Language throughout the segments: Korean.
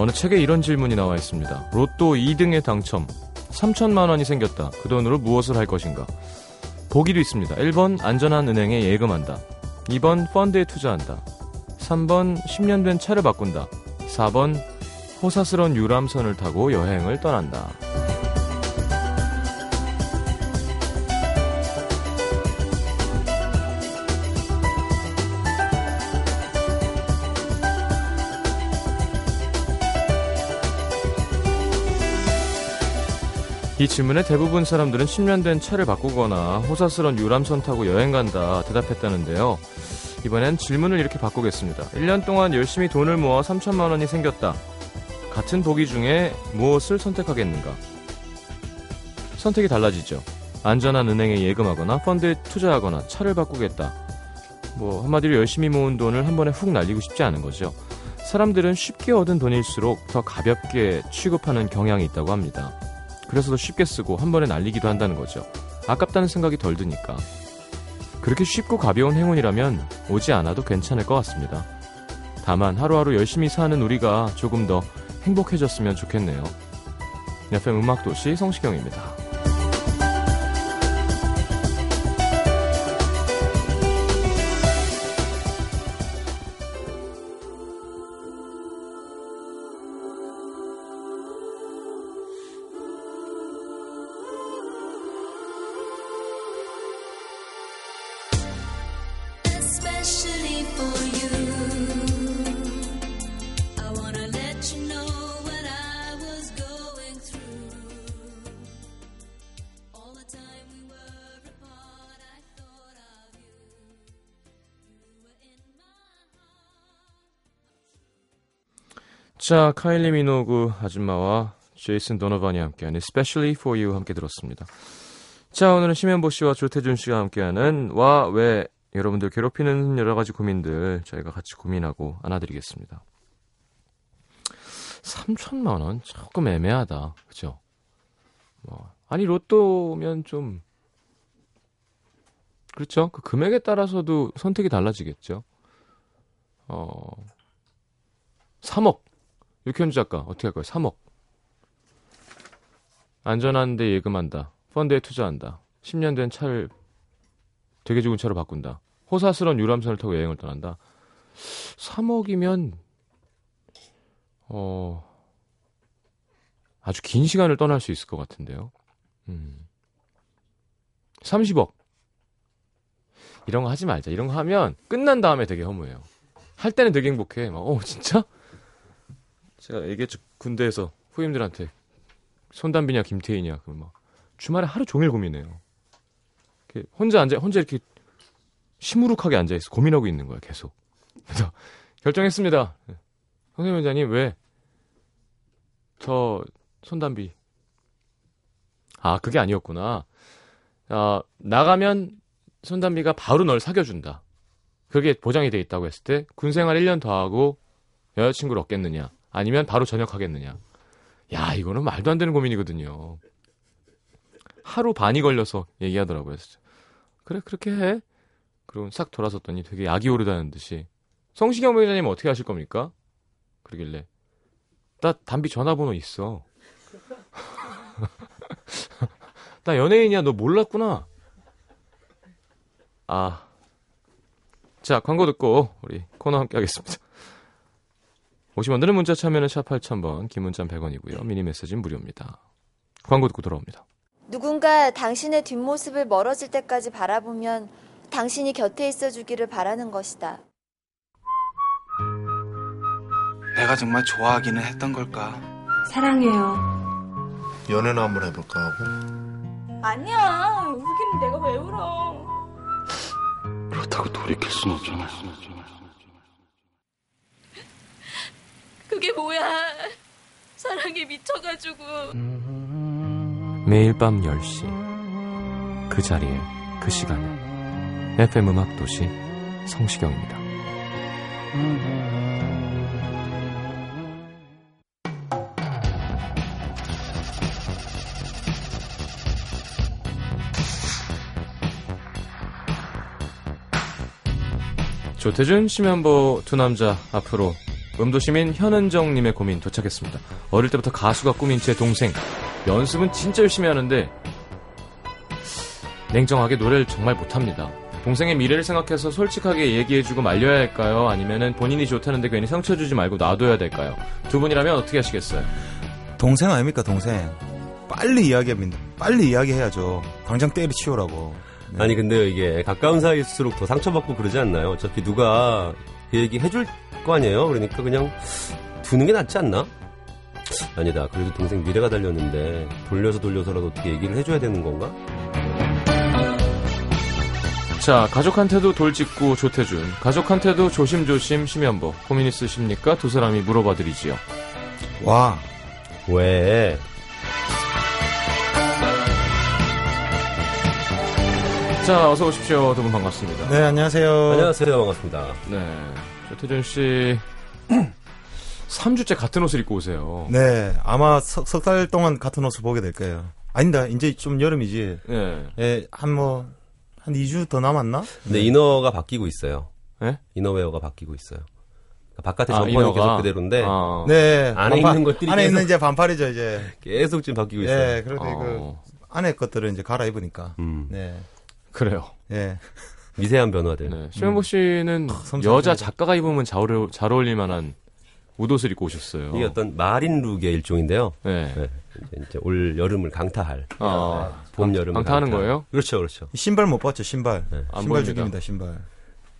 어느 책에 이런 질문이 나와 있습니다. 로또 2등에 당첨. 3천만 원이 생겼다. 그 돈으로 무엇을 할 것인가? 보기도 있습니다. 1번 안전한 은행에 예금한다. 2번 펀드에 투자한다. 3번 10년 된 차를 바꾼다. 4번 호사스러운 유람선을 타고 여행을 떠난다. 이 질문에 대부분 사람들은 10년 된 차를 바꾸거나 호사스러운 유람선 타고 여행 간다 대답했다는데요. 이번엔 질문을 이렇게 바꾸겠습니다. 1년 동안 열심히 돈을 모아 3천만 원이 생겼다. 같은 보기 중에 무엇을 선택하겠는가? 선택이 달라지죠. 안전한 은행에 예금하거나 펀드에 투자하거나 차를 바꾸겠다. 뭐 한마디로 열심히 모은 돈을 한 번에 훅 날리고 싶지 않은 거죠. 사람들은 쉽게 얻은 돈일수록 더 가볍게 취급하는 경향이 있다고 합니다. 그래서 더 쉽게 쓰고 한 번에 날리기도 한다는 거죠. 아깝다는 생각이 덜 드니까. 그렇게 쉽고 가벼운 행운이라면 오지 않아도 괜찮을 것 같습니다. 다만 하루하루 열심히 사는 우리가 조금 더 행복해졌으면 좋겠네요. FM 음악도시 성시경입니다. 자, 카일리 미노그 아줌마와 제이슨 도너반이 함께하는 Especially for You 함께 들었습니다. 자, 오늘은 심현보 씨와 조태준 씨가 함께하는 와, 왜 여러분들 괴롭히는 여러 가지 고민들 저희가 같이 고민하고 안아드리겠습니다. 3천만 원 조금 애매하다. 그죠? 뭐 아니 로또면 좀 그렇죠? 그 금액에 따라서도 선택이 달라지겠죠. 어 3억 육현주 작가 어떻게 할까요? 3억 안전한 데 예금한다. 펀드에 투자한다. 10년 된 차를 되게 좋은 차로 바꾼다. 호사스러운 유람선을 타고 여행을 떠난다. 3억이면 어 아주 긴 시간을 떠날 수 있을 것 같은데요. 음. 30억. 이런 거 하지 말자. 이런 거 하면 끝난 다음에 되게 허무해요. 할 때는 되게 행복해. 막, 어, 진짜? 제가 얘기했죠. 군대에서 후임들한테 손담비냐 김태희냐 그막 주말에 하루 종일 고민해요. 혼자 앉아 혼자 이렇게 시무룩하게 앉아 있어 고민하고 있는 거야 계속. 그래서 결정했습니다. 선생님 원장님 왜? 저 손담비. 아 그게 아니었구나. 아 나가면 손담비가 바로 널 사귀어준다. 그게 보장이 돼 있다고 했을 때 군생활 1년 더 하고 여자친구를 얻겠느냐 아니면 바로 전역하겠느냐. 야 이거는 말도 안 되는 고민이거든요. 하루 반이 걸려서 얘기하더라고요. 그래 그렇게 해. 그리고 싹 돌아섰더니 되게 약이 오르다는 듯이 성시경 부회장님 어떻게 하실 겁니까? 그러길래 나 담비 전화번호 있어. 나 연예인이야 너 몰랐구나. 아. 자 광고 듣고 우리 코너 함께 하겠습니다. 50원 드는 문자 참여는 샵 8000번 긴 문자 100원이고요. 미니 메시지는 무료입니다. 광고 듣고 돌아옵니다. 누군가 당신의 뒷모습을 멀어질 때까지 바라보면 당신이 곁에 있어 주기를 바라는 것이다. 내가 정말 좋아하기는 했던 걸까? 사랑해요. 연애나 한번 해볼까 하고 아니야. 울기는 내가 왜 울어? 그렇다고 돌이킬 순 없잖아. 그게 뭐야? 사랑에 미쳐가지고. 매일 밤 10시 그 자리에 그 시간에 FM 음악 도시 성시경입니다. 조태준, 심현보 두 남자 앞으로 음도시민 현은정님의 고민 도착했습니다. 어릴 때부터 가수가 꿈인 제 동생. 연습은 진짜 열심히 하는데 냉정하게 노래를 정말 못합니다. 동생의 미래를 생각해서 솔직하게 얘기해주고 말려야 할까요? 아니면은 본인이 좋다는데 괜히 상처 주지 말고 놔둬야 될까요? 두 분이라면 어떻게 하시겠어요? 동생 아닙니까 동생 빨리 이야기합니다 빨리 이야기해야죠 당장 때려치우라고 네. 아니 근데 이게 가까운 사이일수록 더 상처받고 그러지 않나요? 어차피 누가 그 얘기 해 줄 거 아니에요? 그러니까 그냥 두는 게 낫지 않나? 아니다. 그래도 동생 미래가 달렸는데 돌려서 돌려서라도 어떻게 얘기를 해줘야 되는 건가? 자, 가족한테도 돌 짚고 조태준, 가족한테도 조심조심 심연보. 고민 있으십니까? 두 사람이 물어봐 드리지요. 와 왜? 자, 어서 오십시오. 두 분 반갑습니다. 네, 안녕하세요. 안녕하세요. 반갑습니다. 네. 조태준 씨. 3주째 같은 옷을 입고 오세요. 네, 아마 석달 동안 같은 옷을 보게 될 거예요. 아니다, 이제 좀 여름이지. 네. 예, 한 뭐, 한 2주 더 남았나? 근데 이너가 바뀌고 있어요. 네? 이너웨어가 바뀌고 있어요. 그러니까 바깥에 아, 점퍼는 이너가? 계속 그대로인데 아. 네. 안에 있는 것들이 안에 계속- 있는 이제 반팔이죠, 이제. 계속 지금 바뀌고 있어요. 예, 그런데 그, 어, 안에 것들은 이제 갈아입으니까. 음, 네. 그래요. 예. 미세한 변화들. 네. 심연보 씨는 섬세하게 여자. 작가가 입으면 잘, 어울, 잘 어울릴 만한 옷옷을 입고 오셨어요. 이게 어떤 마린 룩의 일종인데요. 네. 네, 이제, 이제 올 여름을 강타할. 아, 봄 여름을 강타하는 강타할. 거예요? 그렇죠, 그렇죠. 신발 못 봤죠, 신발. 네. 안 신발. 죽입니다, 신발.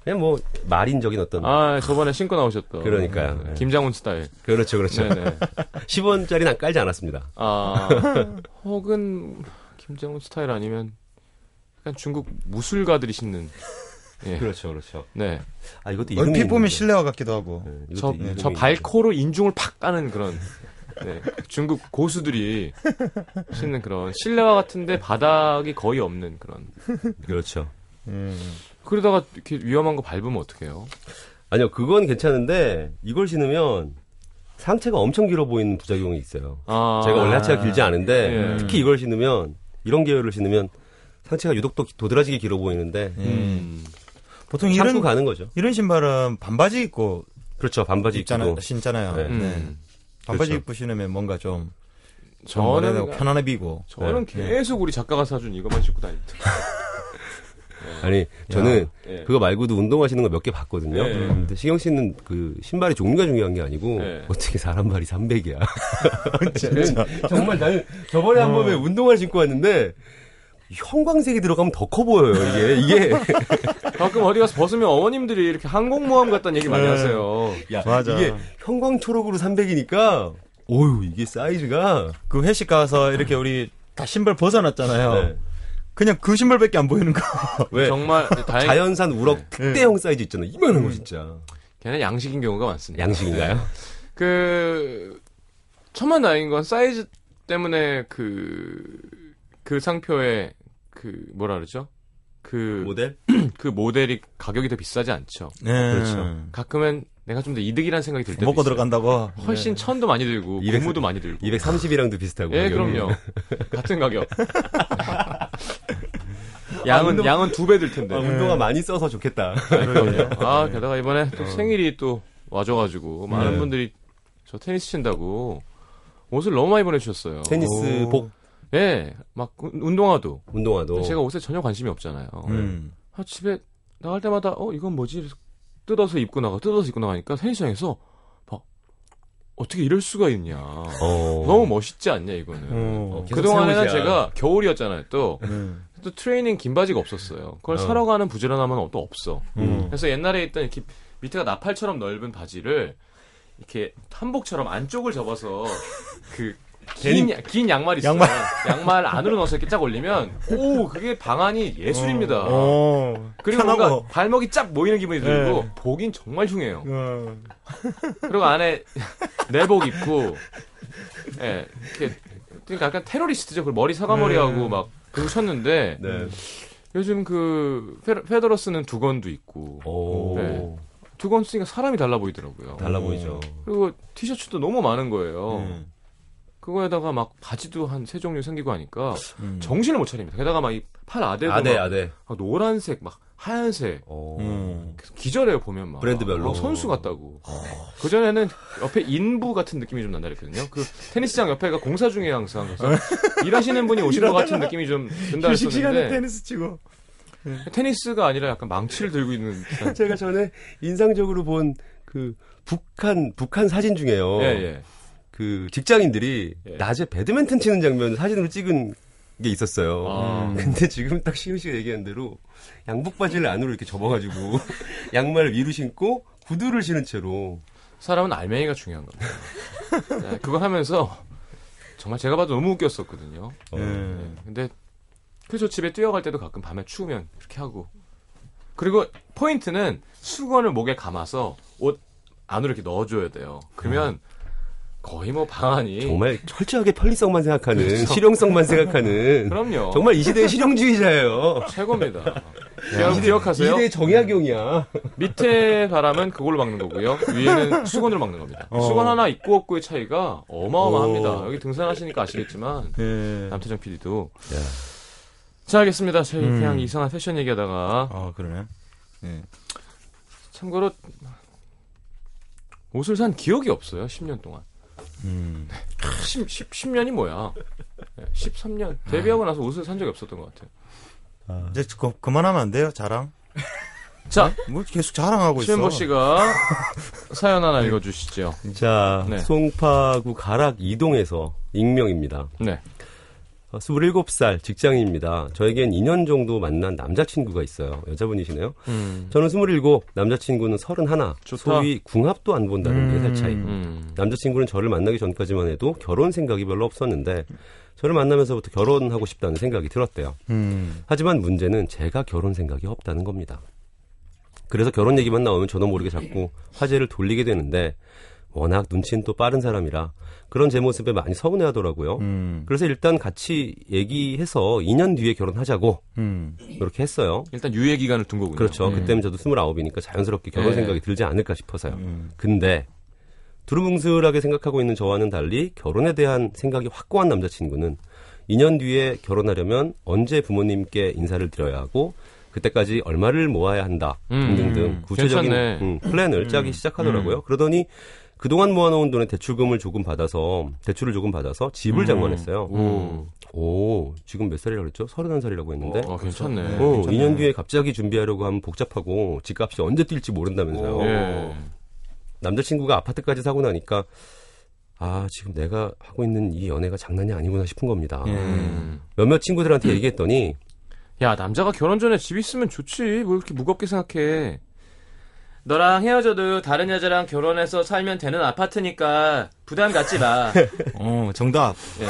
그냥 뭐 마린적인 어떤. 아, 저번에 신고 나오셨던. 그러니까요. 네. 김장훈 스타일. 그렇죠, 그렇죠. 네네. 10원짜리는 깔지 않았습니다. 아, 혹은 김장훈 스타일 아니면 약간 중국 무술가들이 신는. 예. 그렇죠, 그렇죠. 네. 아 이것도 얼핏 보면. 실내화 같기도 하고. 네, 저, 이름이 저. 발코로 인중을 팍 까는 그런. 네. 중국 고수들이 신는 그런 실내화 같은데 바닥이 거의 없는 그런. 그렇죠. 음. 그러다가 이렇게 위험한 거 밟으면 어떡해요? 아니요, 그건 괜찮은데 이걸 신으면 상체가 엄청 길어 보이는 부작용이 있어요. 아. 제가 원래 하체가 길지 않은데 예. 특히 이걸 신으면 이런 계열을 신으면 상체가 유독 도, 도드라지게 길어 보이는데 음. 보통 이런, 가는 거죠. 이런 신발은 반바지 입고 그렇죠. 반바지 입잖아, 입고 신잖아요. 네. 음. 반바지 그렇죠. 입고 신으면 뭔가 좀, 저는, 편안해 비고. 저는 네. 계속 우리 작가가 사준 이것만 신고 다닙니다. 아니 저는 예. 그거 말고도 운동하시는 거 몇 개 봤거든요. 예. 근데 시경 씨는 그 신발의 종류가 중요한 게 아니고 예. 어떻게 사람 발이 300이야. 진짜. 정말 나는 저번에 한 번에 운동화 신고 왔는데 형광색이 들어가면 더 커 보여요. 이게 이게 가끔 어디 가서 벗으면 어머님들이 이렇게 항공모함 같다는 얘기 많이 네. 하세요. 야, 맞아. 이게 형광 초록으로 300이니까 오유 이게 사이즈가 그 회식 가서 이렇게 우리 다 신발 벗어놨잖아요. 네. 그냥 그 신발밖에 안 보이는 거. 왜 정말 다행 자연산 우럭 특대형 사이즈 있잖아. 이만한 거 진짜. 걔는 양식인 경우가 많습니다. 양식인가요? 그 천만 다행인 건 사이즈 때문에 그, 그 상표에 그 뭐라 그러죠? 그, 모델? 그 모델이 가격이 더 비싸지 않죠. 네. 그렇죠. 가끔은 내가 좀 더 이득이라는 생각이 들 때도 먹고 있어요. 들어간다고. 훨씬 천도 많이 들고 이백- 고무도 많이 들고. 230이랑도 비슷하고. 예, 가격이. 그럼요. 같은 가격. 양은 운동- 양은 두 배 들 텐데. 아, 운동화 많이 써서 좋겠다. 그럼요. 아, 게다가 이번에 또 생일이 또 와줘가지고 많은 네. 분들이 저 테니스 친다고 옷을 너무 많이 보내주셨어요. 테니스 오. 복 예, 막 운- 운동화도. 운동화도 제가 옷에 전혀 관심이 없잖아요. 음. 아, 집에 나갈 때마다 어 이건 뭐지? 뜯어서 입고 나가, 뜯어서 입고 나가니까 테니스장에서 막 어떻게 이럴 수가 있냐. 어. 너무 멋있지 않냐 이거는. 어. 그 동안에는 새 옷이야. 제가 겨울이었잖아요. 또, 음. 또 트레이닝 긴 바지가 없었어요. 그걸 어. 사러 가는 부지런함은 또 없어. 음. 그래서 옛날에 있던 이렇게 밑에가 나팔처럼 넓은 바지를 이렇게 한복처럼 안쪽을 접어서 그 긴, 야- 긴 양말 있어요. 양말. 양말. 안으로 넣어서 이렇게 쫙 올리면 오 그게 방안이 예술입니다. 어. 그리고 편하고. 뭔가 발목이 쫙 모이는 기분이 들고 네. 보긴 정말 흉해요. 어. 그리고 안에 내복 입고 예 이렇게 그러니까 약간 테러리스트죠. 그 머리 사과머리하고 네. 막 그거 쳤는데 네. 요즘 그 페- 페더러스는 두건도 있고 오. 네. 두건 쓰니까 사람이 달라 보이더라고요. 달라 보이죠. 그리고 티셔츠도 너무 많은 거예요. 음. 그거에다가 막 바지도 한 세 종류 생기고 하니까 음. 정신을 못 차립니다. 게다가 막 이 팔 아대도 아대 막 아대. 막 노란색 막 하얀색 어. 음. 기절해요 보면 막 브랜드별로. 어, 선수 같다고. 그 전에는 옆에 인부 같은 느낌이 좀 난다 그랬거든요. 그 테니스장 옆에가 공사 중에 항상 일하시는 분이 오신 것 같은 느낌이 좀 든다 휴식 시간에 테니스 치고. 테니스가 아니라 약간 망치를 들고 있는. 제가 전에 인상적으로 본 그 북한 북한 사진 중에요. 예, 예. 그 직장인들이 예. 낮에 배드민턴 치는 장면 사진으로 찍은 게 있었어요. 아. 근데 지금 딱 시우 씨가 얘기한 대로 양복 바지를 안으로 이렇게 접어가지고 양말을 위로 신고 구두를 신은 채로 사람은 알맹이가 중요한 겁니다. 네, 그거 하면서 정말 제가 봐도 너무 웃겼었거든요. 예. 네, 근데 그래서 집에 뛰어갈 때도 가끔 밤에 추우면 그렇게 하고 그리고 포인트는 수건을 목에 감아서 옷 안으로 이렇게 넣어줘야 돼요. 그러면 거의 뭐 방안이 정말 철저하게 편리성만 생각하는 그렇죠. 실용성만 생각하는 그럼요. 정말 이 시대의 실용주의자예요. 최고입니다. 기억, 기억하세요? 이 시대의 정약용이야. 밑에 바람은 그걸로 막는 거고요. 위에는 수건으로 막는 겁니다. 어. 수건 하나 있고 없고의 차이가 어마어마합니다. 오. 여기 등산하시니까 아시겠지만 예. 남태정 PD도. 자, 알겠습니다. 저희 음. 그냥 이상한 패션 얘기하다가 아, 그러네. 예. 참고로 옷을 산 기억이 없어요. 10년 동안. 음. 10, 10, 10 년이 뭐야? 13년. 데뷔하고 나서 옷을 산 적이 없었던 것 같아요. 이제 그, 그만하면 안 돼요, 자랑? 자, 뭐 계속 자랑하고 있어. 최은보 씨가 사연 하나 읽어주시죠. 자, 네. 송파구 가락 이동에서 익명입니다. 네. 어, 27살 직장인입니다. 저에겐 2년 정도 만난 남자친구가 있어요. 여자분이시네요. 음. 저는 27, 남자친구는 31. 좋다. 소위 궁합도 안 본다는 음. 4살 차이. 음. 남자친구는 저를 만나기 전까지만 해도 결혼 생각이 별로 없었는데 저를 만나면서부터 결혼하고 싶다는 생각이 들었대요. 음. 하지만 문제는 제가 결혼 생각이 없다는 겁니다. 그래서 결혼 얘기만 나오면 저도 모르게 자꾸 화제를 돌리게 되는데 워낙 눈치는 또 빠른 사람이라 그런 제 모습에 많이 서운해 하더라고요. 음. 그래서 일단 같이 얘기해서 2년 뒤에 결혼하자고 음. 이렇게 했어요. 일단 유예 기간을 둔 거군요. 그렇죠. 음. 그때면 저도 29이니까 자연스럽게 결혼 네. 생각이 들지 않을까 싶어서요. 음. 근데 두루뭉술하게 생각하고 있는 저와는 달리 결혼에 대한 생각이 확고한 남자친구는 2년 뒤에 결혼하려면 언제 부모님께 인사를 드려야 하고 그때까지 얼마를 모아야 한다 음, 등등등 구체적인. 음, 플랜을 짜기 시작하더라고요. 그러더니 그동안 모아놓은 돈에 대출금을 조금 받아서 대출을 조금 받아서 집을 음. 장만했어요. 오. 오 지금 몇 살이라고 그랬죠? 31살이라고 했는데 어, 괜찮네. 어, 괜찮네. 2년 뒤에 갑자기 준비하려고 하면 복잡하고 집값이 언제 뛸지 모른다면서요. 오. 예. 남자친구가 아파트까지 사고 나니까 아 지금 내가 하고 있는 이 연애가 장난이 아니구나 싶은 겁니다. 예. 음. 몇몇 친구들한테 얘기했더니 야, 남자가 결혼 전에 집 있으면 좋지. 뭘 이렇게 무겁게 생각해. 너랑 헤어져도 다른 여자랑 결혼해서 살면 되는 아파트니까 부담 갖지 마. 어, 정답. 예.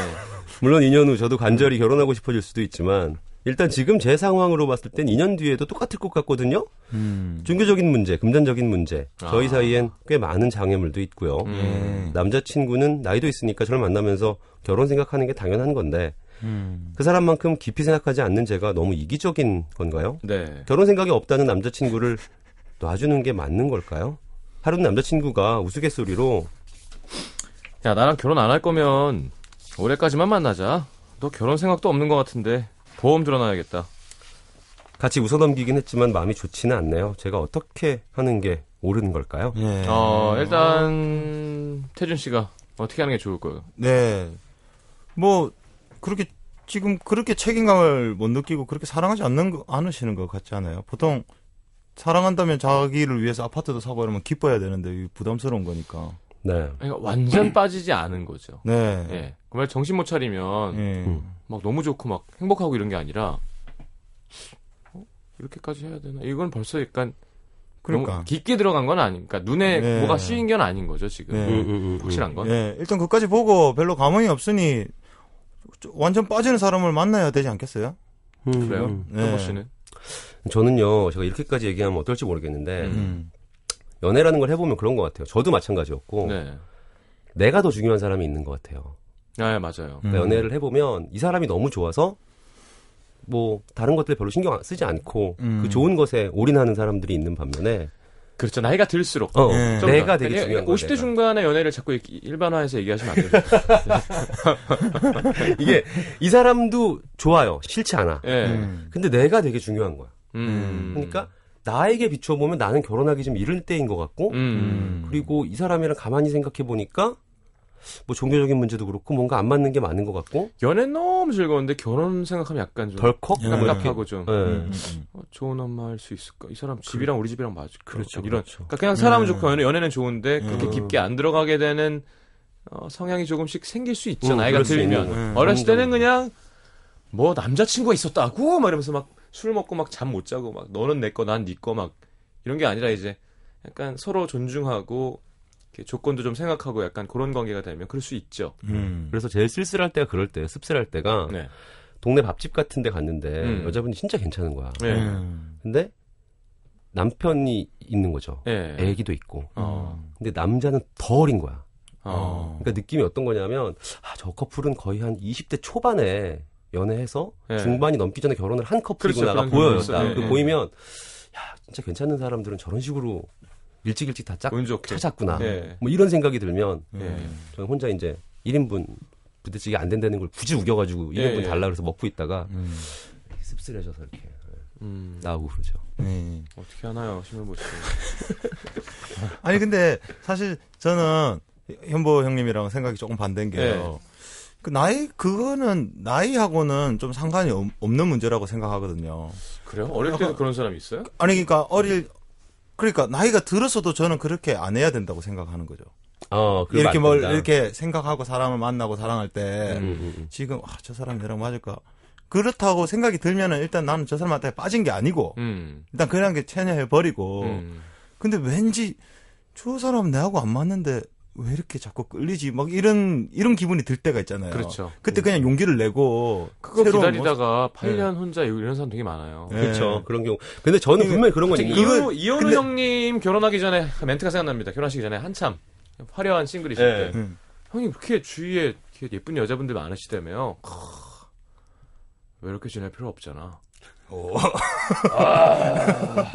물론 2년 후 저도 간절히 결혼하고 싶어질 수도 있지만 일단 지금 제 상황으로 봤을 땐 2년 뒤에도 똑같을 것 같거든요. 음. 종교적인 문제, 금전적인 문제, 저희 아. 사이엔 꽤 많은 장애물도 있고요. 음. 예. 남자친구는 나이도 있으니까 저를 만나면서 결혼 생각하는 게 당연한 건데 음. 그 사람만큼 깊이 생각하지 않는 제가 너무 이기적인 건가요? 네. 결혼 생각이 없다는 남자친구를 놔주는 게 맞는 걸까요? 하루는 남자친구가 우스갯소리로 야, 나랑 결혼 안 할 거면 올해까지만 만나자. 너 결혼 생각도 없는 것 같은데 보험 들어놔야겠다. 같이 웃어넘기긴 했지만 마음이 좋지는 않네요. 제가 어떻게 하는 게 옳은 걸까요? 예. 어, 일단 태준 씨가 어떻게 하는 게 좋을까요? 네. 뭐, 그렇게, 지금 그렇게 책임감을 못 느끼고 그렇게 사랑하지 않는, 거, 않으시는 것 같지 않아요? 보통, 사랑한다면 자기를 위해서 아파트도 사고 이러면 기뻐야 되는데, 부담스러운 거니까. 네. 그러니까 완전 빠지지 않은 거죠. 네. 예. 정말 정신 못 차리면 예. 음. 막 너무 좋고 막 행복하고 이런 게 아니라 어? 이렇게까지 해야 되나? 이건 벌써 약간 그러니까. 너무 깊게 들어간 건 아니니까 눈에 네. 뭐가 씌인 건 아닌 거죠 지금 네. 음, 음. 확실한 건. 예, 일단 그까지 보고 별로 감흥이 없으니, 완전 빠지는 사람을 만나야 되지 않겠어요? 음, 그래요? 음. 네. 씨는? 저는요, 제가 이렇게까지 얘기하면 어떨지 모르겠는데, 음. 음. 연애라는 걸 해보면 그런 것 같아요. 저도 마찬가지였고, 네. 내가 더 중요한 사람이 있는 것 같아요. 아 맞아요. 음. 그러니까 연애를 해보면 이 사람이 너무 좋아서, 뭐, 다른 것들 별로 신경 안- 쓰지 않고, 음. 그 좋은 것에 올인하는 사람들이 있는 반면에, 그렇죠. 나이가 들수록 어, 예. 좀 내가 더. 되게 예, 중요한 거야. 50대 내가. 중반의 연애를 자꾸 일반화해서 얘기하시면 안 돼요. 이게, 이 사람도 좋아요. 싫지 않아. 예. 음. 근데 내가 되게 중요한 거야. 음. 그러니까 나에게 비춰보면 나는 결혼하기 좀 이른 때인 것 같고 음. 그리고 이 사람이랑 가만히 생각해 보니까 뭐 종교적인 문제도 그렇고 뭔가 안 맞는 게 많은 것 같고 연애 너무 즐거운데 결혼 생각하면 약간 좀 덜컥 깜깜하고 좀 예. 음, 어, 좋은 엄마 할수 있을까? 이 사람 집이랑 우리 집이랑 맞을까? 그렇죠, 이런. 그렇죠. 그러니까 그냥 사람은 음. 좋고 연애, 연애 는 좋은데 그렇게 음. 깊게 안 들어가게 되는 어, 성향이 조금씩 생길 수 있죠. 음, 나이가 들면. 어렸을 때는. 그냥 뭐 남자친구가 있었다고 막 이러면서 막 술 먹고 막 잠 못 자고 막 너는 내 거 난 네 거 막 이런 게 아니라 이제 약간 서로 존중하고 조건도 좀 생각하고 약간 그런 관계가 되면 그럴 수 있죠. 음. 그래서 제일 쓸쓸할 때가 그럴 때 씁쓸할 때가 네. 동네 밥집 같은 데 갔는데 음. 여자분이 진짜 괜찮은 거야 네. 음. 근데 남편이 있는 거죠 네. 애기도 있고 어. 근데 남자는 더 어린 거야 어. 그러니까 느낌이 어떤 거냐면 아, 저 커플은 거의 한 20대 초반에 연애해서 네. 중반이 넘기 전에 결혼을 한 그렇죠. 커플이구나가 그런 보여요. 딱. 그 네. 보이면 야 진짜 괜찮은 사람들은 저런 식으로 일찍 일찍 다 짝. 찾았구나. 네. 뭐 이런 생각이 들면 네. 저는 혼자 이제 1인분 부대찌개 안 된다는 걸 굳이 우겨가지고 1인분 예, 예. 달라 그래서 먹고 있다가 음. 씁쓸해져서 이렇게 음. 나오고 그러죠. 네. 어떻게 하나요, 신문보 씨? 아니 근데 사실 저는 현보 형님이랑 생각이 조금 반대인 게요. 네. 그 나이 그거는 나이하고는 좀 상관이 없- 없는 문제라고 생각하거든요. 그래요? 어릴 때도 그런 사람이 있어요? 아니 그러니까 어릴 그러니까 나이가 들었어도 저는 그렇게 안 해야 된다고 생각하는 거죠. 어, 이렇게 안 뭘. 이렇게 생각하고 사람을 만나고 사랑할 때 음, 음, 음. 지금 아, 저 사람 내랑 맞을까? 그렇다고 생각이 들면은 일단 나는 저 사람한테 빠진 게 아니고 음. 일단 그냥 게 체념해 버리고 음. 근데 왠지 저 사람 내하고 안 맞는데 왜 이렇게 자꾸 끌리지? 막 이런 이런 기분이 들 때가 있잖아요. 그렇죠. 그때 그냥 용기를 내고 그거 새로운 기다리다가 8년 혼자 이런 사람 되게 많아요. 네. 그렇죠. 그런 경우. 근데 저는 이거- 분명히 그런 건 이현우, 이현우 근데- 형님 결혼하기 전에 멘트가 생각납니다. 결혼하시기 전에 한참 화려한 싱글이실 네. 때 음. 형님 그렇게 주위에 이렇게 예쁜 여자분들 많으시다며요. 크, 왜 이렇게 지낼 필요 없잖아. 아,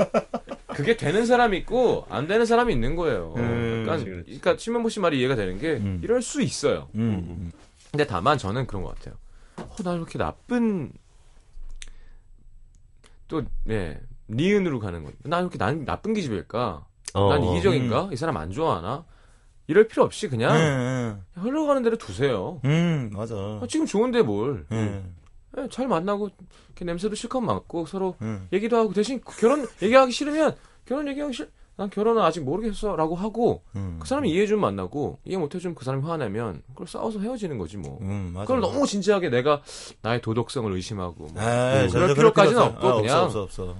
그게 되는 사람이 있고 안 되는 사람이 있는 거예요. 음, 그러니까, 그렇지, 그렇지. 그러니까 신문보 씨 말이 이해가 되는 게 음. 이럴 수 있어요. 음. 근데 다만 저는 그런 것 같아요. 어, 나 이렇게 나쁜 또 네, 니은으로 가는 거. 나 이렇게 난 나쁜 기집일까? 어. 난 이기적인가? 이 사람 안 좋아하나? 이럴 필요 없이 그냥 음, 흘러가는 대로 두세요. 음, 맞아. 아, 지금 좋은데 뭘? 음, 예, 잘 만나고 냄새도 실컷 맡고 서로 음. 얘기도 하고 대신 결혼 얘기하기 싫으면 결혼 얘기하기 싫. 난 결혼은 아직 모르겠어라고 하고 음. 그 사람이 이해해 주면 만나고 이해 못 해주면 그 사람이 화내면 그걸 싸워서 헤어지는 거지 뭐. 음. 그걸 너무 진지하게 내가 나의 도덕성을 의심하고 뭐. 에이, 그럴 전혀 그럴 필요까지는 필요 없고 아, 그냥 없어, 없어, 없어.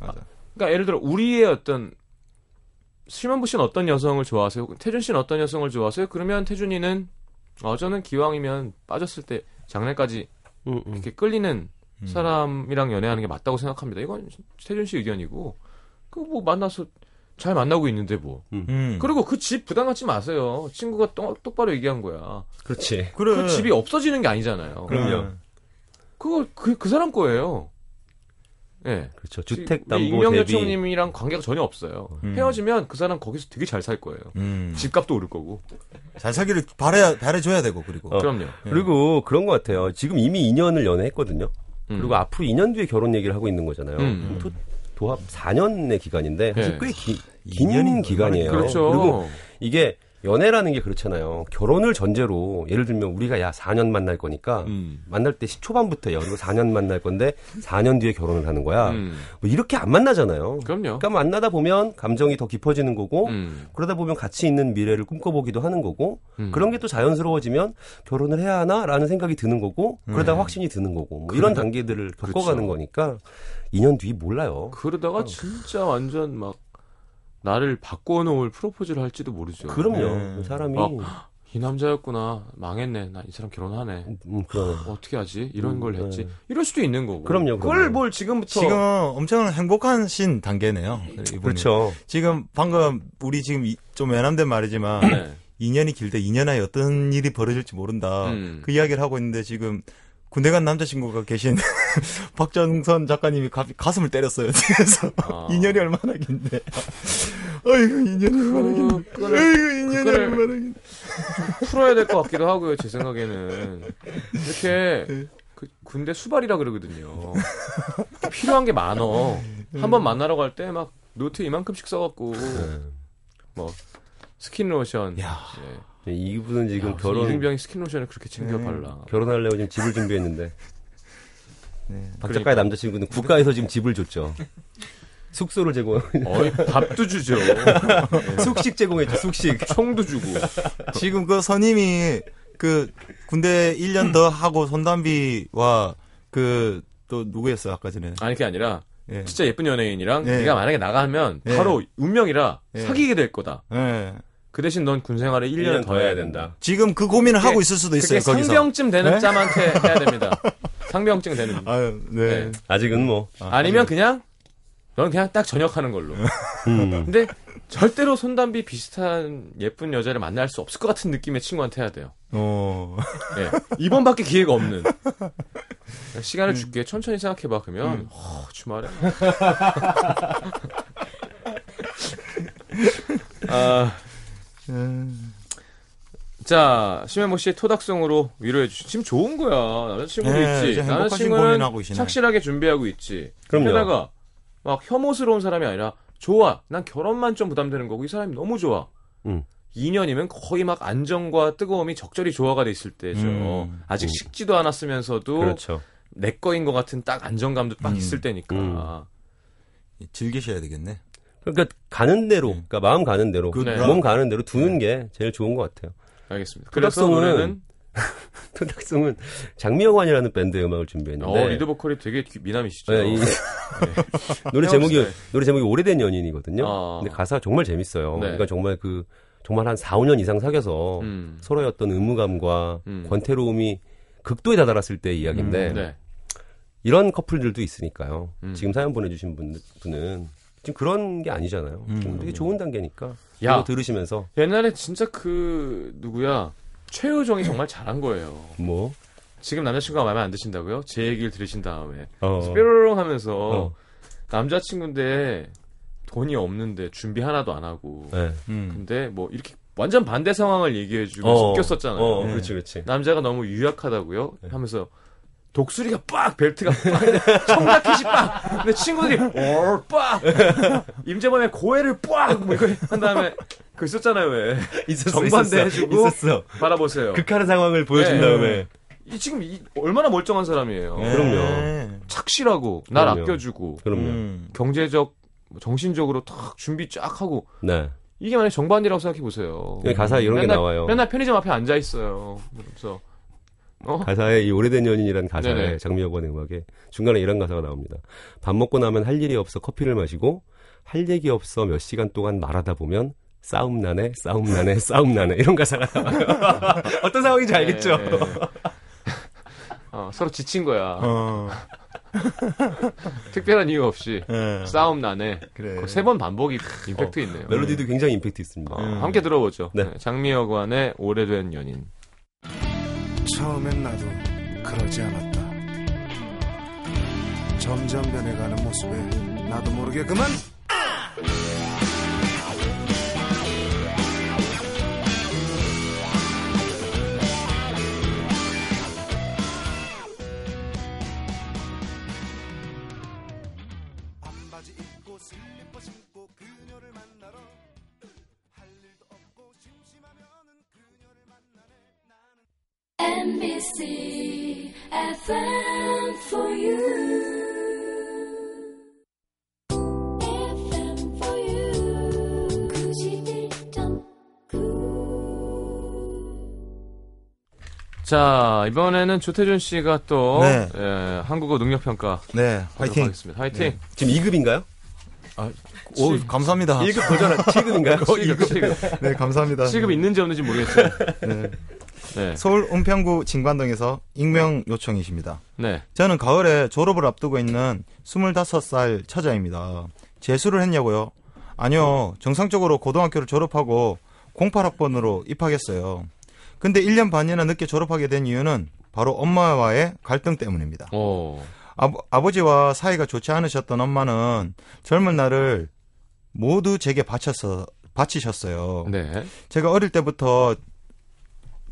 맞아. 그러니까 예를 들어 우리의 어떤 심한부 씨는 어떤 여성을 좋아하세요? 태준 씨는 어떤 여성을 좋아하세요? 그러면 태준이는 어 저는 기왕이면 빠졌을 때 장래까지 음, 음. 이렇게 끌리는 음. 사람이랑 연애하는 게 맞다고 생각합니다. 이건 태준 씨 의견이고 그 뭐 만나서 잘 만나고 있는데 뭐. 음. 그리고 그 집 부담 갖지 마세요. 친구가 똑, 똑바로 얘기한 거야. 그렇지. 그래. 그 집이 없어지는 게 아니잖아요. 그럼요. 음. 그거 그, 그 사람 거예요. 예. 그렇죠. 주택 담보 이명여 대비 총님이랑 관계가 전혀 없어요. 음. 헤어지면 그 사람 거기서 되게 잘 살 거예요. 음. 집값도 오를 거고. 잘 살기를 바래 바래줘야 되고 그리고. 어. 그럼요. 그리고 그런 것 같아요. 지금 이미 2년을 연애했거든요. 음. 그리고 앞으로 2년 뒤에 결혼 얘기를 하고 있는 거잖아요. 음. 도, 도합 4년의 기간인데 사실 네. 꽤 기, 긴 2년이 기간이에요. 그렇죠. 그리고 이게 연애라는 게 그렇잖아요. 결혼을 전제로 예를 들면 우리가 야 4년 만날 거니까 음. 만날 때 초반부터 야 그리고 4년 만날 건데 4년 뒤에 결혼을 하는 거야. 음. 뭐 이렇게 안 만나잖아요. 그럼요. 그러니까 만나다 보면 감정이 더 깊어지는 거고 음. 그러다 보면 같이 있는 미래를 꿈꿔보기도 하는 거고 음. 그런 게 또 자연스러워지면 결혼을 해야 하나라는 생각이 드는 거고 그러다 음. 확신이 드는 거고 뭐 이런 단계들을 겪어가는 그렇죠. 거니까 2년 뒤 몰라요. 그러다가 진짜 완전 막 나를 바꿔놓을 프로포즈를 할지도 모르죠. 그럼요. 네. 사람이 어. 이 남자였구나. 망했네. 나 이 사람 결혼하네. 음, 그러네. 어떻게 하지? 이런 음, 걸 했지. 네. 이럴 수도 있는 거고. 그럼요, 그걸 그럼요. 뭘 지금부터 지금 엄청 행복하신 단계네요. 이분이. 그렇죠. 지금 방금 우리 지금 이- 좀 외람된 말이지만 네. 2년이 길대 2년 안에 어떤 일이 벌어질지 모른다. 음. 그 이야기를 하고 있는데 지금 군대 간 남자친구가 계신 박정선 작가님이 가, 가슴을 때렸어요. 뒤에서 아. 2년이 얼마나 긴데. 어이구 2년이 얼마나 긴데. 2년이 그거를- 얼마나 긴데. 풀어야 될 것 같기도 하고요. 제 생각에는 이렇게 네. 그 군대 수발이라 그러거든요. 필요한 게 많어. 한번 만나러 갈 때 막 노트 이만큼씩 써갖고 네. 뭐 스킨 로션. 야. 예. 이분은 지금 야, 결혼 이등병이 스킨 로션을 그렇게 챙겨 네. 발라. 결혼하려고 지금 집을 준비했는데 네. 박 작가의 남자친구는 국가에서 지금 집을 줬죠. 숙소를 제공, 어이 밥도 주죠. 숙식 제공했죠. 숙식. 총도 주고. 지금 그 선임이 그 군대 1년 더 하고 손담비와 그 또 누구였어 아까 전에 아니 그게 아니라 예. 진짜 예쁜 연예인이랑 예. 네가 만약에 나가면 예. 바로 운명이라 예. 사귀게 될 거다. 예. 그 대신 넌 군 생활을 1년 더 해야 된다. 지금 그 고민을 그게- 하고 있을 수도 있어요 그게 거기서 상병쯤 되는 네? 짬한테 해야 됩니다. 상병증 되는. 아유 네, 네. 아직은 뭐. 아 니면 그냥 넌 그냥 딱 전역하는 걸로. 음. 근데 절대로 손담비 비슷한 예쁜 여자를 만날 수 없을 것 같은 느낌의 친구한테 해야 돼요. 어 예. 이번밖에 기회가 없는. 시간을 줄게. 천천히 생각해봐. 그러면 어, 주말에. 아, 음. 자 심현모 씨의 토닥송으로 위로해 주시. 지금 좋은 거야. 남자친구도 네, 있지. 남자친구는. 착실하게 준비하고 있지. 그럼요. 게다가 막 혐오스러운 사람이 아니라 좋아. 난 결혼만 좀 부담되는 거고 이 사람이 너무 좋아. 음. 2년이면 거의 막 안정과 뜨거움이 적절히 조화가 돼 있을 때죠. 음. 아직 음. 식지도 않았으면서도 그렇죠. 내 거인 것 같은 딱 안정감도 딱 음. 있을 때니까. 음. 즐기셔야 되겠네 그러니까 가는 대로, 그러니까 마음 가는 대로, 그- 네. 몸 가는 대로 두는 게 제일 좋은 것 같아요. 알겠습니다. 노래는 토닥송은 장미여관이라는 밴드의 음악을 준비했는데 어, 리드 보컬이 되게 귀- 미남이시죠. 네, 이- 노래 제목이. 노래 제목이 오래된 연인이거든요. 아. 근데 가사가 정말 재밌어요. 네. 그러니까 정말 그 정말 한 4, 5년 이상 사귀어서 음. 서로의 어떤 의무감과 음. 권태로움이 극도에 다다랐을 때 이야기인데 네. 이런 커플들도 있으니까요. 음. 지금 사연 보내주신 분, 분은 지금 그런 게 아니잖아요. 음. 되게 좋은 단계니까 야. 이거 들으시면서 옛날에 진짜 그 누구야 최효정이 정말 잘한 거예요. 뭐 지금 남자친구가 마음에 안 드신다고요? 제 얘기를 들으신 다음에 어. 뾰로롱 하면서 어. 남자친구인데 돈이 없는데 준비 하나도 안 하고 네. 음. 근데 뭐 이렇게 완전 반대 상황을 얘기해주고 어. 웃겼었잖아요. 어, 네. 그렇지, 그렇지. 남자가 너무 유약하다고요? 하면서 독수리가 빡 벨트가 빡 청자켓이 빡 근데 친구들이 어빡 임재범의 고해를 빡뭐 이거 한 다음에 그 있었잖아요 왜 있었어, 정반대 있었어. 해주고 있었어. 바라보세요 극한의 상황을 보여준 네. 다음에 이 지금 이 얼마나 멀쩡한 사람이에요 네. 그럼요. 착실하고 날 그럼요. 아껴주고 그럼요. 음. 경제적 뭐 정신적으로 탁 준비 쫙 하고 네. 이게 만약 정반이라고 생각해 보세요 여기 가사에 이런 게 맨날, 나와요. 맨날 편의점 앞에 앉아 있어요 그래서 어? 가사에 이 오래된 연인이라는 가사에 네네. 장미여관의 음악에 중간에 이런 가사가 나옵니다. 밥 먹고 나면 할 일이 없어 커피를 마시고 할 얘기 없어 몇 시간 동안 말하다 보면 싸움 나네, 싸움 나네, 싸움 나네 이런 가사가 나와요. 어떤 상황인지 알겠죠? 네, 네. 어, 서로 지친 거야. 어. 특별한 이유 없이 예. 싸움 나네. 그래. 세 번 반복이 임팩트 있네요. 멜로디도 굉장히 임팩트 있습니다. 어, 음. 함께 들어보죠. 네. 네, 장미여관의 오래된 연인. 처음엔 나도 그러지 않았다. 점점 변해가는 모습에 나도 모르게 그만 자, 이번에는 조태준 씨가 또 네. 예, 한국어 능력 평가 네, 화이팅. 하겠습니다. 화이팅. 지금 2급인가요? 오, 감사합니다. 1급 도전 7급인가요? 시급, 시급. 네, 감사합니다. 시급 있는지 없는지 모르겠어요. 네. 네. 서울 은평구 진관동에서 익명 요청이십니다. 네. 저는 가을에 졸업을 앞두고 있는 25살 처자입니다. 재수를 했냐고요? 아니요. 정상적으로 고등학교를 졸업하고 08학번으로 입학했어요. 근데 1년 반이나 늦게 졸업하게 된 이유는 바로 엄마와의 갈등 때문입니다. 오. 아버, 아버지와 사이가 좋지 않으셨던 엄마는 젊은 날을 모두 제게 바쳤어, 바치셨어요. 네. 제가 어릴 때부터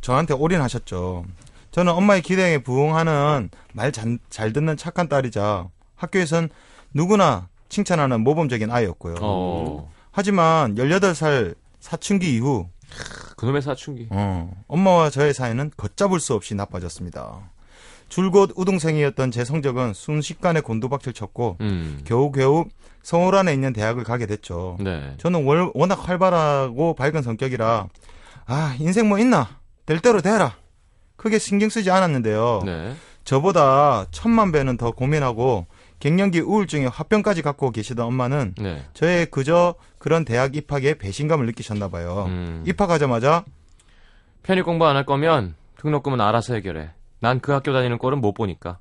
저한테 올인하셨죠. 저는 엄마의 기대에 부응하는 말 잘 듣는 착한 딸이자 학교에선 누구나 칭찬하는 모범적인 아이였고요. 어. 하지만 18살 사춘기 이후 그놈의 사춘기. 어, 엄마와 저의 사이는 걷잡을 수 없이 나빠졌습니다. 줄곧 우등생이었던 제 성적은 순식간에 곤두박질 쳤고 음. 겨우겨우 서울 안에 있는 대학을 가게 됐죠. 네. 저는 월- 워낙 활발하고 밝은 성격이라 아 인생 뭐 있나 될 대로 되라 크게 신경 쓰지 않았는데요. 네. 저보다 천만 배는 더 고민하고 갱년기 우울증에 화병까지 갖고 계시던 엄마는 네. 저의 그저 그런 대학 입학에 배신감을 느끼셨나 봐요. 음. 입학하자마자 편입 공부 안 할 거면 등록금은 알아서 해결해. 난 그 학교 다니는 꼴은 못 보니까.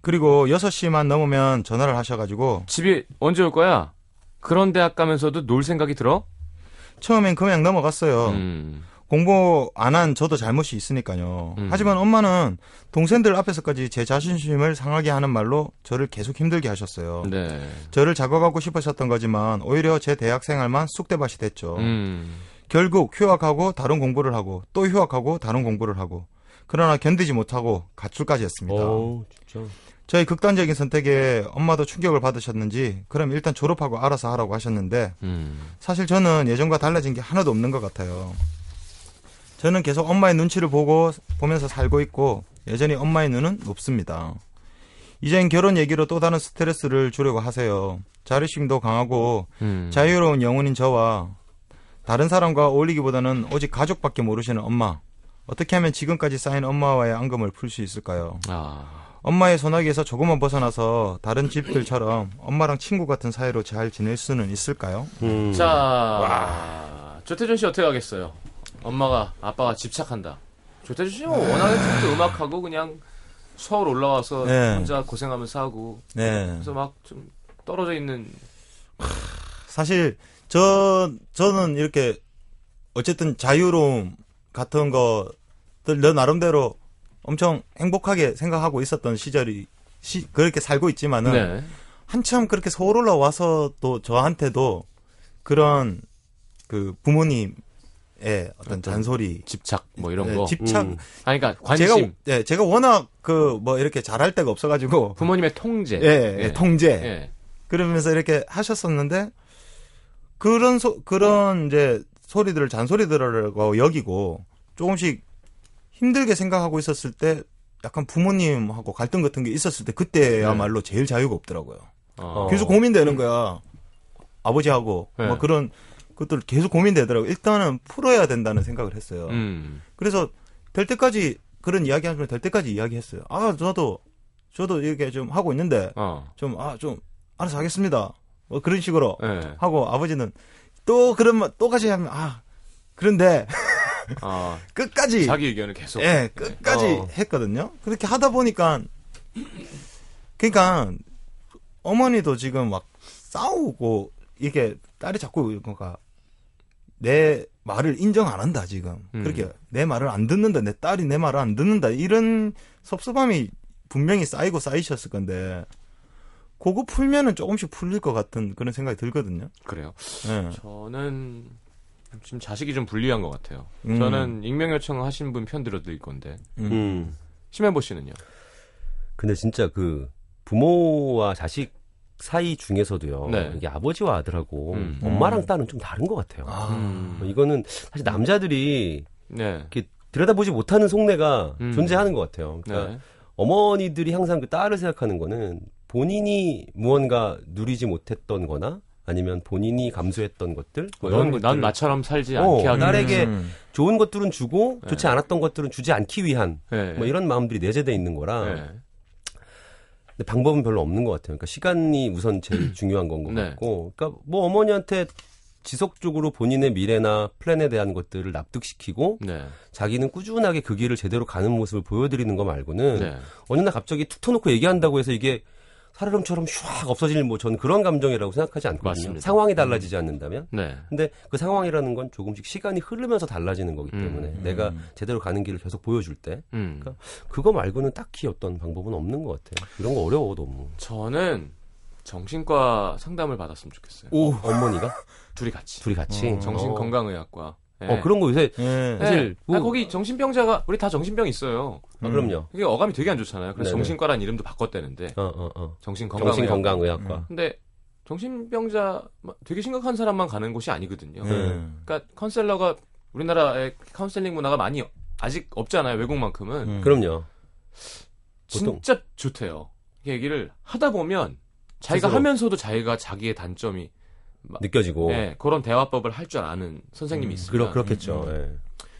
그리고 6시만 넘으면 전화를 하셔가지고 집이 언제 올 거야? 그런 대학 가면서도 놀 생각이 들어? 처음엔 그냥 넘어갔어요. 음. 공부 안 한 저도 잘못이 있으니까요. 음. 하지만 엄마는 동생들 앞에서까지 제 자존심을 상하게 하는 말로 저를 계속 힘들게 하셨어요. 네. 저를 작업하고 싶으셨던 거지만 오히려 제 대학 생활만 쑥대밭이 됐죠. 음. 결국 휴학하고 다른 공부를 하고 또 휴학하고 다른 공부를 하고 그러나 견디지 못하고 가출까지 했습니다. 어, 진짜. 저희 극단적인 선택에 엄마도 충격을 받으셨는지 그럼 일단 졸업하고 알아서 하라고 하셨는데 음. 사실 저는 예전과 달라진 게 하나도 없는 것 같아요. 저는 계속 엄마의 눈치를 보고 보면서 살고 있고 여전히 엄마의 눈은 높습니다. 이젠 결혼 얘기로 또 다른 스트레스를 주려고 하세요. 자립심도 강하고 음. 자유로운 영혼인 저와 다른 사람과 어울리기보다는 오직 가족밖에 모르시는 엄마. 어떻게 하면 지금까지 쌓인 엄마와의 앙금을 풀 수 있을까요? 아. 엄마의 소나기에서 조금만 벗어나서 다른 집들처럼 엄마랑 친구 같은 사이로 잘 지낼 수는 있을까요? 음. 자, 조태준 씨 어떻게 하겠어요? 엄마가 아빠가 집착한다. 조태준 씨는 뭐 워낙에 좀 음악하고 그냥 서울 올라와서 네. 혼자 고생하면서 하고 네. 그래서 막 좀 떨어져 있는 사실 저 저는 이렇게 어쨌든 자유로움 같은 것들 너 나름대로 엄청 행복하게 생각하고 있었던 시절이 시, 그렇게 살고 있지만은 네. 한참 그렇게 서울 올라와서 또 저한테도 그런 그 부모님 의 어떤 잔소리 집착 뭐 이런 네, 거. 집착 음. 아니 그러니까 관심. 제가 예, 제가 워낙 그 뭐 이렇게 잘할 데가 없어가지고 부모님의 통제. 예, 예, 통제 예. 그러면서 이렇게 하셨었는데 그런 소, 그런 이제 소리들을 잔소리들이라고 여기고 조금씩 힘들게 생각하고 있었을 때 약간 부모님하고 갈등 같은 게 있었을 때 그때야말로 제일 자유가 없더라고요. 어. 계속 고민되는 거야. 아버지하고 네. 뭐 그런 것들 계속 고민되더라고. 요 일단은 풀어야 된다는 생각을 했어요. 음. 그래서 될 때까지 그런 이야기 하면 될 때까지 이야기했어요. 아 저도 저도 이렇게 좀 하고 있는데 어. 좀아좀 알아서 하겠습니다. 뭐 그런 식으로 예. 하고 아버지는 또 그런 말 똑같이 하면 아 그런데 아, 끝까지 자기 의견을 계속. 예 끝까지 어. 했거든요. 그렇게 하다 보니까 그러니까 어머니도 지금 막 싸우고 이게 딸이 자꾸 그러니까 내 말을 인정 안 한다 지금 음. 그렇게 내 말을 안 듣는다 내 딸이 내 말을 안 듣는다 이런 섭섭함이 분명히 쌓이고 쌓이셨을 건데 그거 풀면은 조금씩 풀릴 것 같은 그런 생각이 들거든요. 그래요. 예. 저는 지금 자식이 좀 불리한 것 같아요. 음. 저는 익명 요청 하신 분 편 들어드릴 건데. 음. 심현보 씨는요? 근데 진짜 그 부모와 자식 사이 중에서도요. 네. 이게 아버지와 아들하고 음. 엄마랑 음. 딸은 좀 다른 것 같아요. 아, 음. 뭐 이거는 사실 남자들이 네. 이렇게 들여다보지 못하는 속내가 음. 존재하는 것 같아요. 그러니까 네. 어머니들이 항상 그 딸을 생각하는 거는 본인이 무언가 누리지 못했던 거나 아니면 본인이 감수했던 것들 뭐 이런 넌, 것들 난 나처럼 살지 어, 않게 하기 딸에게. 음. 좋은 것들은 주고 좋지 네. 않았던 것들은 주지 않기 위한 네. 뭐 이런 마음들이 내재돼 있는 거라 네. 근데 방법은 별로 없는 것 같아요. 그러니까 시간이 우선 제일 중요한 건것 네. 같고, 그러니까 뭐 어머니한테 지속적으로 본인의 미래나 플랜에 대한 것들을 납득시키고 네. 자기는 꾸준하게 그 길을 제대로 가는 모습을 보여드리는 거 말고는 네. 어느 날 갑자기 툭 터놓고 얘기한다고 해서 이게 살얼음처럼 슉 없어질 뭐 저는 그런 감정이라고 생각하지 않거든요. 맞습니다. 상황이 달라지지 않는다면. 네. 근데 그 상황이라는 건 조금씩 시간이 흐르면서 달라지는 거기 때문에 음. 내가 제대로 가는 길을 계속 보여줄 때 음. 그러니까 그거 말고는 딱히 어떤 방법은 없는 것 같아요. 이런 거 어려워 너무. 저는 정신과 상담을 받았으면 좋겠어요. 오 어머니가 둘이 같이. 둘이 같이 어. 정신건강의학과. 네. 어 그런 거 요새 예. 사실 네. 아, 뭐- 거기 정신병자가 우리 다 정신병 있어요. 아, 그럼요. 이게 어감이 되게 안 좋잖아요. 그래서 네네. 정신과란 이름도 바꿨다는데 어 어 어. 정신건강의학과. 정신건강의학과. 음. 근데 정신병자 되게 심각한 사람만 가는 곳이 아니거든요. 네. 그러니까 컨셀러가 우리나라의 카운셀링 문화가 많이 아직 없잖아요. 외국만큼은. 음. 그럼요. 보통- 진짜 좋대요. 이 얘기를 하다 보면 자기가 스스로. 하면서도 자기가 자기의 단점이 느껴지고. 네, 그런 대화법을 할 줄 아는 선생님이 있으면 그렇, 그렇겠죠. 예.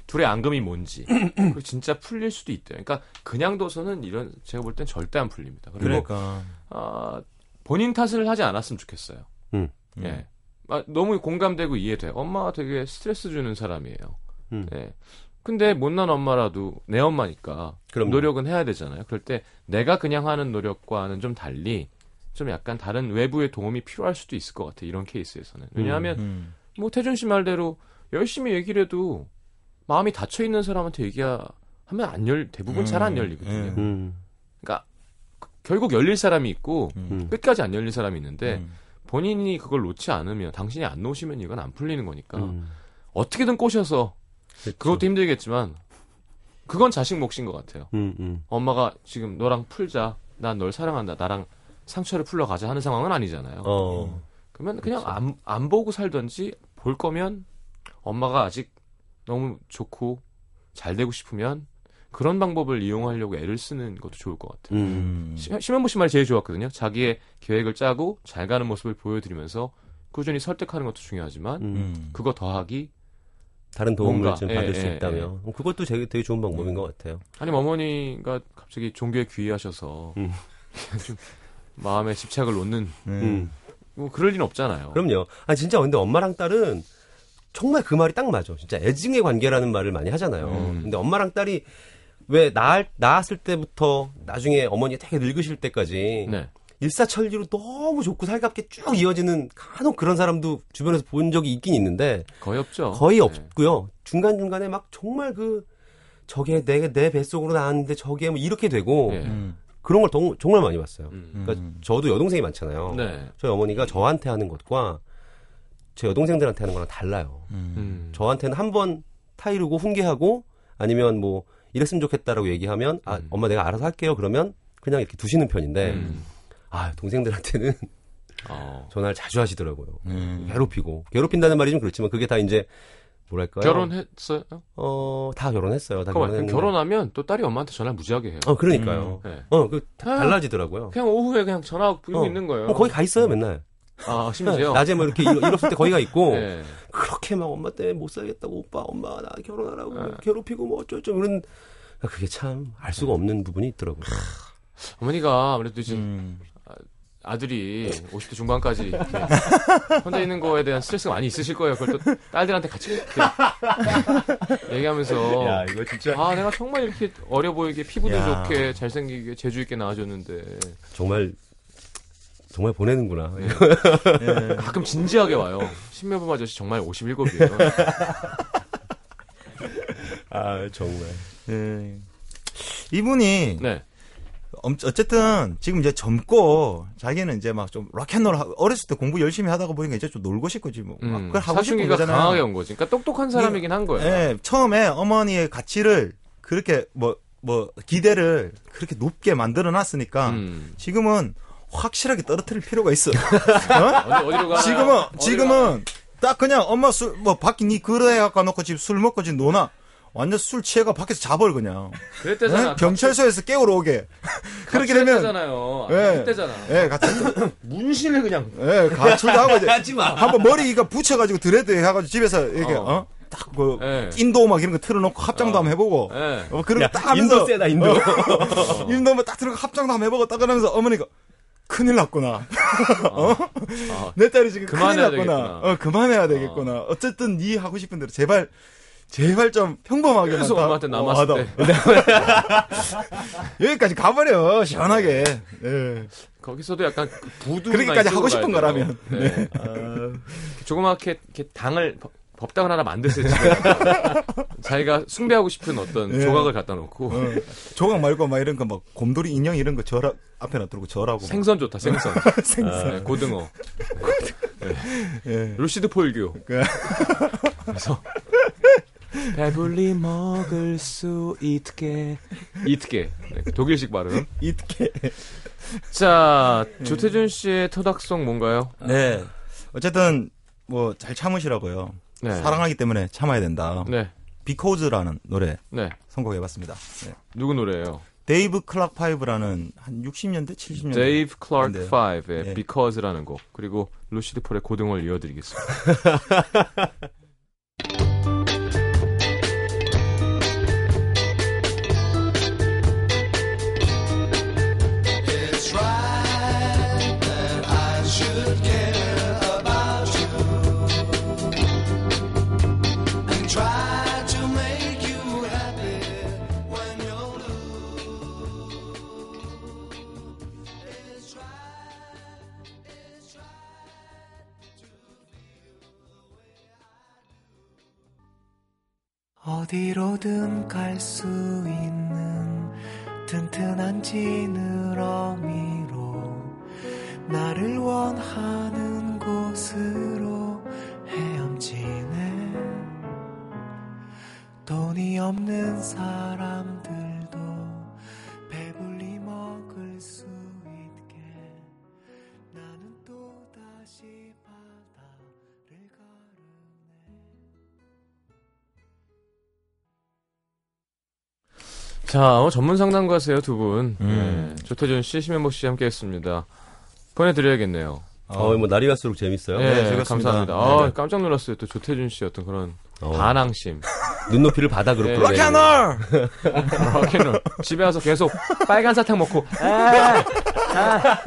둘의 앙금이 뭔지 그리고 진짜 풀릴 수도 있대요. 그러니까 그냥 둬서는 이런 제가 볼 땐 절대 안 풀립니다. 그리고 그러니까. 아, 본인 탓을 하지 않았으면 좋겠어요. 음. 예. 아, 너무 공감되고 이해돼. 엄마가 되게 스트레스 주는 사람이에요. 음. 예. 근데 못난 엄마라도 내 엄마니까 그럼요. 노력은 해야 되잖아요. 그럴 때 내가 그냥 하는 노력과는 좀 달리 좀 약간 다른 외부의 도움이 필요할 수도 있을 것 같아요. 이런 케이스에서는. 왜냐하면 음. 뭐 태준 씨 말대로 열심히 얘기를 해도 마음이 닫혀 있는 사람한테 얘기하면 안 열, 대부분 잘안 음, 열리거든요. 음. 그러니까 결국 열릴 사람이 있고 음. 끝까지 안 열릴 사람이 있는데 음. 본인이 그걸 놓지 않으면 당신이 안 놓으시면 이건 안 풀리는 거니까 음. 어떻게든 꼬셔서 그렇죠. 그것도 힘들겠지만 그건 자식 몫인 것 같아요. 음, 음. 엄마가 지금 너랑 풀자. 난 널 사랑한다. 나랑 상처를 풀러 가자 하는 상황은 아니잖아요. 어. 그러면 그냥 안, 안 보고 살던지 볼 거면 엄마가 아직 너무 좋고 잘 되고 싶으면 그런 방법을 이용하려고 애를 쓰는 것도 좋을 것 같아요. 음. 시- 심현보 씨 말이 제일 좋았거든요. 자기의 계획을 짜고 잘 가는 모습을 보여드리면서 꾸준히 설득하는 것도 중요하지만 음. 음. 그거 더하기 다른 도움을 뭔가, 좀 예, 받을 수 예, 있다면 어, 그것도 되게, 되게 좋은 방법인 것 같아요. 아니면 어머니가 갑자기 종교에 귀의하셔서 음. 좀 마음에 집착을 놓는 음. 뭐 그럴 리는 없잖아요. 그럼요. 아 진짜 근데 엄마랑 딸은 정말 그 말이 딱 맞아. 진짜 애증의 관계라는 말을 많이 하잖아요. 음. 근데 엄마랑 딸이 왜 낳, 낳았을 때부터 나중에 어머니가 되게 늙으실 때까지 네. 일사천리로 너무 좋고 살갑게 쭉 이어지는 간혹 그런 사람도 주변에서 본 적이 있긴 있는데 거의 없죠. 거의 네. 없고요. 중간 중간에 막 정말 그 저게 내, 내 뱃속으로 나왔는데 저게 뭐 이렇게 되고 예. 음. 그런 걸 동- 정말 많이 봤어요. 음. 그러니까 저도 여동생이 많잖아요. 네. 저희 어머니가 저한테 하는 것과 제 여동생들한테 하는 거랑 달라요. 음. 음. 저한테는 한 번 타이르고 훈계하고 아니면 뭐 이랬으면 좋겠다라고 얘기하면 아 음. 엄마 내가 알아서 할게요 그러면 그냥 이렇게 두시는 편인데 음. 아 동생들한테는 어. 전화를 자주 하시더라고요. 음. 괴롭히고 괴롭힌다는 말이 좀 그렇지만 그게 다 이제 뭐랄까요? 결혼했어요? 어 다 결혼했어요. 다 그럼 결혼했는데. 결혼하면 또 딸이 엄마한테 전화 를 무지하게 해요. 어 그러니까요. 네. 어그 아, 달라지더라고요. 그냥 오후에 그냥 전화 이러고 어. 있는 거예요. 어, 거기 가 있어요 맨날. 아 심지어. 낮에 뭐 이렇게 일- 일었을 때 거기 가 있고 네. 그렇게 막 엄마 때문에 못 살겠다고 오빠 엄마 나 결혼하라고 네. 괴롭히고 뭐 어쩌고 그런 그게 참 알 수가 없는 부분이 있더라고요. 어머니가 아무래도 지금 음. 아들이 50대 중반까지 이렇게 혼자 있는 거에 대한 스트레스가 많이 있으실 거예요. 그걸 또 딸들한테 같이 얘기하면서 이거 진짜. 아 내가 정말 이렇게 어려 보이게 피부도 야. 좋게 잘생기게 재주 있게 나와줬는데 정말 정말 보내는구나. 네. 예. 가끔 진지하게 와요. 신매범 아저씨 정말 57이에요. 아 정말. 예. 이분이 네. 엄- 어쨌든 지금 이제 젊고 자기는 이제 막 좀 락앤롤 하- 어렸을 때 공부 열심히 하다가 보니까 이제 좀 놀고 싶고 뭐막 음, 그걸 하고 싶은 거잖아요. 강하게 온 거지. 그러니까 똑똑한 사람이긴 한 거예요. 예, 처음에 어머니의 가치를 그렇게 뭐뭐 기대를 그렇게 높게 만들어 놨으니까 음. 지금은 확실하게 떨어뜨릴 필요가 있어. 어? 어디, 어디로 가? 지금은 지금은 딱 그냥 엄마 술 뭐 밖에 니 그래 갖고 놓고 집 술 먹고 집 노나 완전 술 취해가 밖에서 자버려 그냥. 그랬대잖아. 예? 경찰서에서 깨우러 오게. 그렇게 되면 잖아요 예. 그때잖아. 예, 같이 문신을 그냥 예, 가출도 하고 이제 하지 마. 한번 머리가 붙여가지고 드레드 해가지고 집에서 이렇게 어. 어? 딱그 예. 인도 막 이런 거 틀어놓고 합장도 어. 한번 해보고 예. 어, 그리고 야, 딱 하면서 인도 세다 인도. 인도 한번 딱 들어가 합장도 한번 해보고 딱 그러면서 어머니가 큰일 났구나. 어? 아, 내 딸이 지금 큰일 났구나. 되겠구나. 어, 그만해야 되겠구나. 어. 쨌든네 하고 싶은 대로 제발 제발 좀 평범하게 그래서 엄마한테 남았을 때 여기까지 가버려 시원하게. 예. 거기서도 약간 그 부두 그렇게까지 하고 싶은 거라면. 네. 조그맣게 이렇게 당을 법- 법당을 하나 만드세요. 자기가 숭배하고 싶은 어떤 예. 조각을 갖다 놓고 어, 조각 말고 막 이런 거 막 곰돌이 인형 이런 거 절하 앞에 놔두고 절하고. 막. 생선 좋다 생선 생선. 네, 고등어 예. 루시드 폴교 그- 그래서 배불리 먹을 수 있게 있게 네, 독일식 발음 이렇게 자, 조태준 씨의 토닥송 뭔가요? 네. 어쨌든 뭐 잘 참으시라고요. 네. 사랑하기 때문에 참아야 된다. 네. Because라는 노래 네. 선곡해봤습니다. 네. 누구 노래예요? 데이브 클락 파이브라는 한 60년대, 70년대. 데이브 네. 5의 네. Because라는 곡 그리고 루시드 폴의 고등어를 이어드리겠습니다. 어디로든 갈 수 있는 튼튼한 지느러미로 나를 원하는 곳으로 헤엄치네. 돈이 없는 사람들 자, 어, 전문 상담가세요 두 분. 음. 네. 조태준 씨, 심현보 씨 함께 했습니다. 보내드려야겠네요. 어, 뭐 날이 갈수록 재밌어요. 네, 즐겁습니다. 감사합니다. 네, 아, 네. 깜짝 놀랐어요. 또 조태준 씨 어떤 그런 어. 반항심. 눈높이를 바닥으로 네. 끌어내는. 락앤롤! 락앤롤. 집에 와서 계속 빨간 사탕 먹고. 아, 아.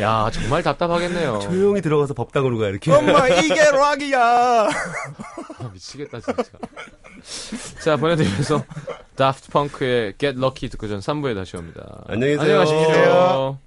야, 정말 답답하겠네요. 조용히 들어가서 법당으로 가 이렇게. 엄마 이게 락이야. 아, 미치겠다 진짜. 자 보내드리면서 다프트 펑크의 Get Lucky 듣고 전 3부에 다시 옵니다. 안녕히 계세요. 안녕히 가십시오.